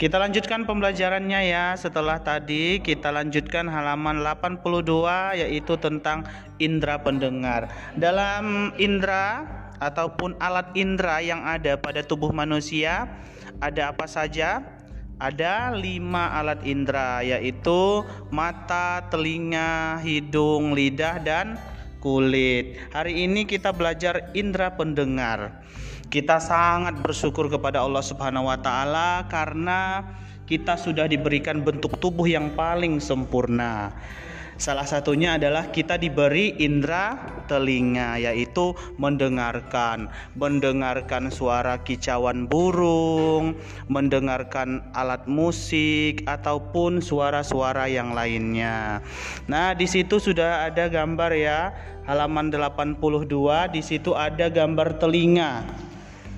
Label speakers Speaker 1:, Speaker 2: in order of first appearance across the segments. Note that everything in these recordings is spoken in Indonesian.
Speaker 1: Kita lanjutkan pembelajarannya ya. Setelah tadi kita lanjutkan halaman 82 yaitu tentang indera pendengar. Dalam indera ataupun alat indera yang ada pada tubuh manusia ada apa saja? Ada lima alat indera yaitu mata, telinga, hidung, lidah, dan kulit. Hari ini kita belajar indera pendengar. Kita sangat bersyukur kepada Allah Subhanahu wa taala karena kita sudah diberikan bentuk tubuh yang paling sempurna. Salah satunya adalah kita diberi indera telinga yaitu mendengarkan, mendengarkan suara kicauan burung, mendengarkan alat musik ataupun suara-suara yang lainnya. Nah, di situ sudah ada gambar ya, halaman 82 di situ ada gambar telinga.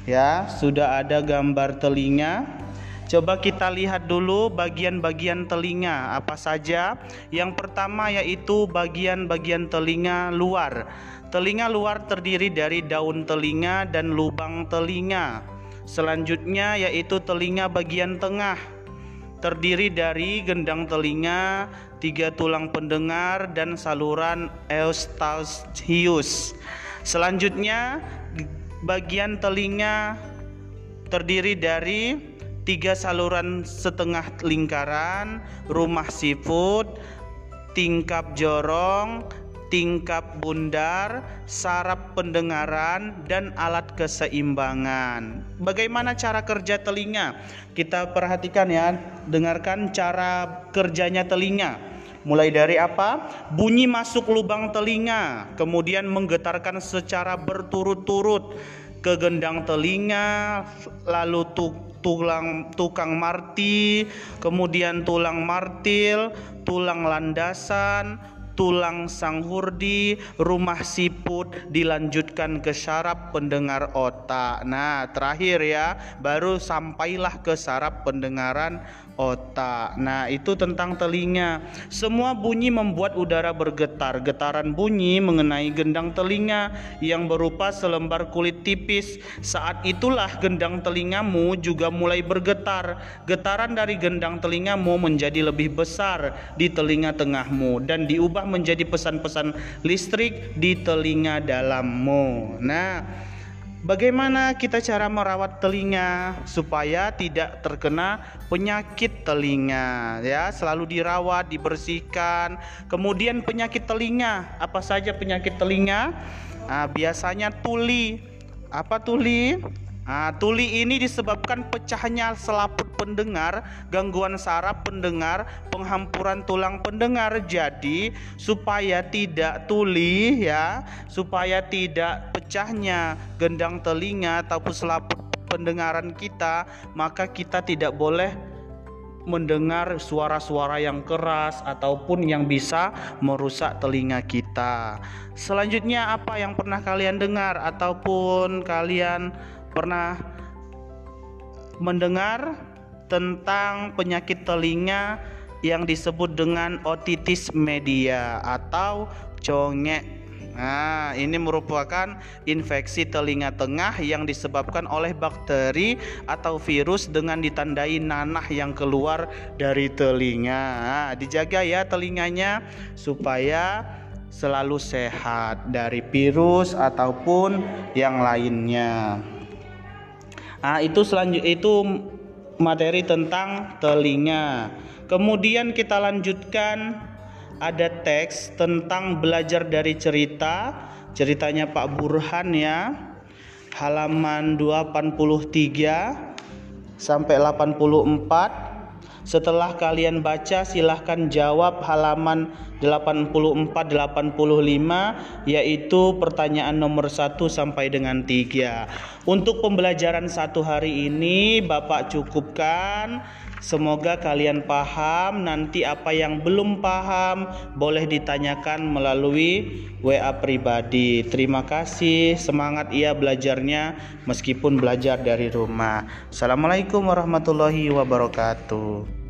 Speaker 1: Ya, sudah ada gambar telinga Coba kita lihat dulu bagian-bagian telinga apa saja. Yang pertama yaitu bagian-bagian telinga luar. Telinga luar terdiri dari daun telinga dan lubang telinga. Selanjutnya yaitu telinga bagian tengah. Terdiri dari gendang telinga, tiga tulang pendengar dan saluran eustachius. Selanjutnya bagian telinga terdiri dari tiga saluran setengah lingkaran, rumah siput, tingkap jorong, tingkap bundar, saraf pendengaran, dan alat keseimbangan. Bagaimana cara kerja telinga? Kita perhatikan ya, dengarkan cara kerjanya telinga. Mulai dari apa? Bunyi masuk lubang telinga, kemudian menggetarkan secara berturut-turut ke gendang telinga, lalu tulang tukang marti, kemudian tulang martil, tulang landasan, tulang sanghurdi, rumah siput dilanjutkan ke saraf pendengar otak. Nah, terakhir ya, baru sampailah ke saraf pendengaran otak. Nah, itu tentang telinga. Semua bunyi membuat udara bergetar. Getaran bunyi mengenai gendang telinga yang berupa selembar kulit tipis. Saat itulah gendang telingamu juga mulai bergetar. Getaran dari gendang telingamu menjadi lebih besar di telinga tengahmu dan diubah menjadi pesan-pesan listrik di telinga dalammu. Nah, Bagaimana kita cara merawat telinga supaya tidak terkena penyakit telinga? Ya selalu dirawat dibersihkan. Kemudian penyakit telinga apa saja penyakit telinga? Nah, biasanya tuli. Apa tuli Nah, tuli ini disebabkan pecahnya selaput pendengar, gangguan saraf pendengar, penghampuran tulang pendengar. Jadi, supaya tidak tuli ya, supaya tidak pecahnya gendang telinga ataupun selaput pendengaran kita, maka kita tidak boleh mendengar suara-suara yang keras ataupun yang bisa merusak telinga kita. Selanjutnya apa yang pernah kalian dengar ataupun kalian pernah mendengar tentang penyakit telinga yang disebut dengan otitis media atau congek. Nah, ini merupakan infeksi telinga tengah yang disebabkan oleh bakteri atau virus dengan ditandai nanah yang keluar dari telinga. Nah, dijaga ya telinganya supaya selalu sehat dari virus ataupun yang lainnya. Nah, itu selanjut itu materi tentang telinga. Kemudian kita lanjutkan ada teks tentang belajar dari cerita. Ceritanya Pak Burhan ya. Halaman 283 sampai 84 setelah kalian baca silahkan jawab halaman 84 85 yaitu pertanyaan nomor 1 sampai dengan 3. Untuk pembelajaran satu hari ini Bapak cukupkan Semoga kalian paham. Nanti apa yang belum paham boleh ditanyakan melalui WA pribadi. Terima kasih. Semangat ia belajarnya meskipun belajar dari rumah. Assalamualaikum warahmatullahi wabarakatuh.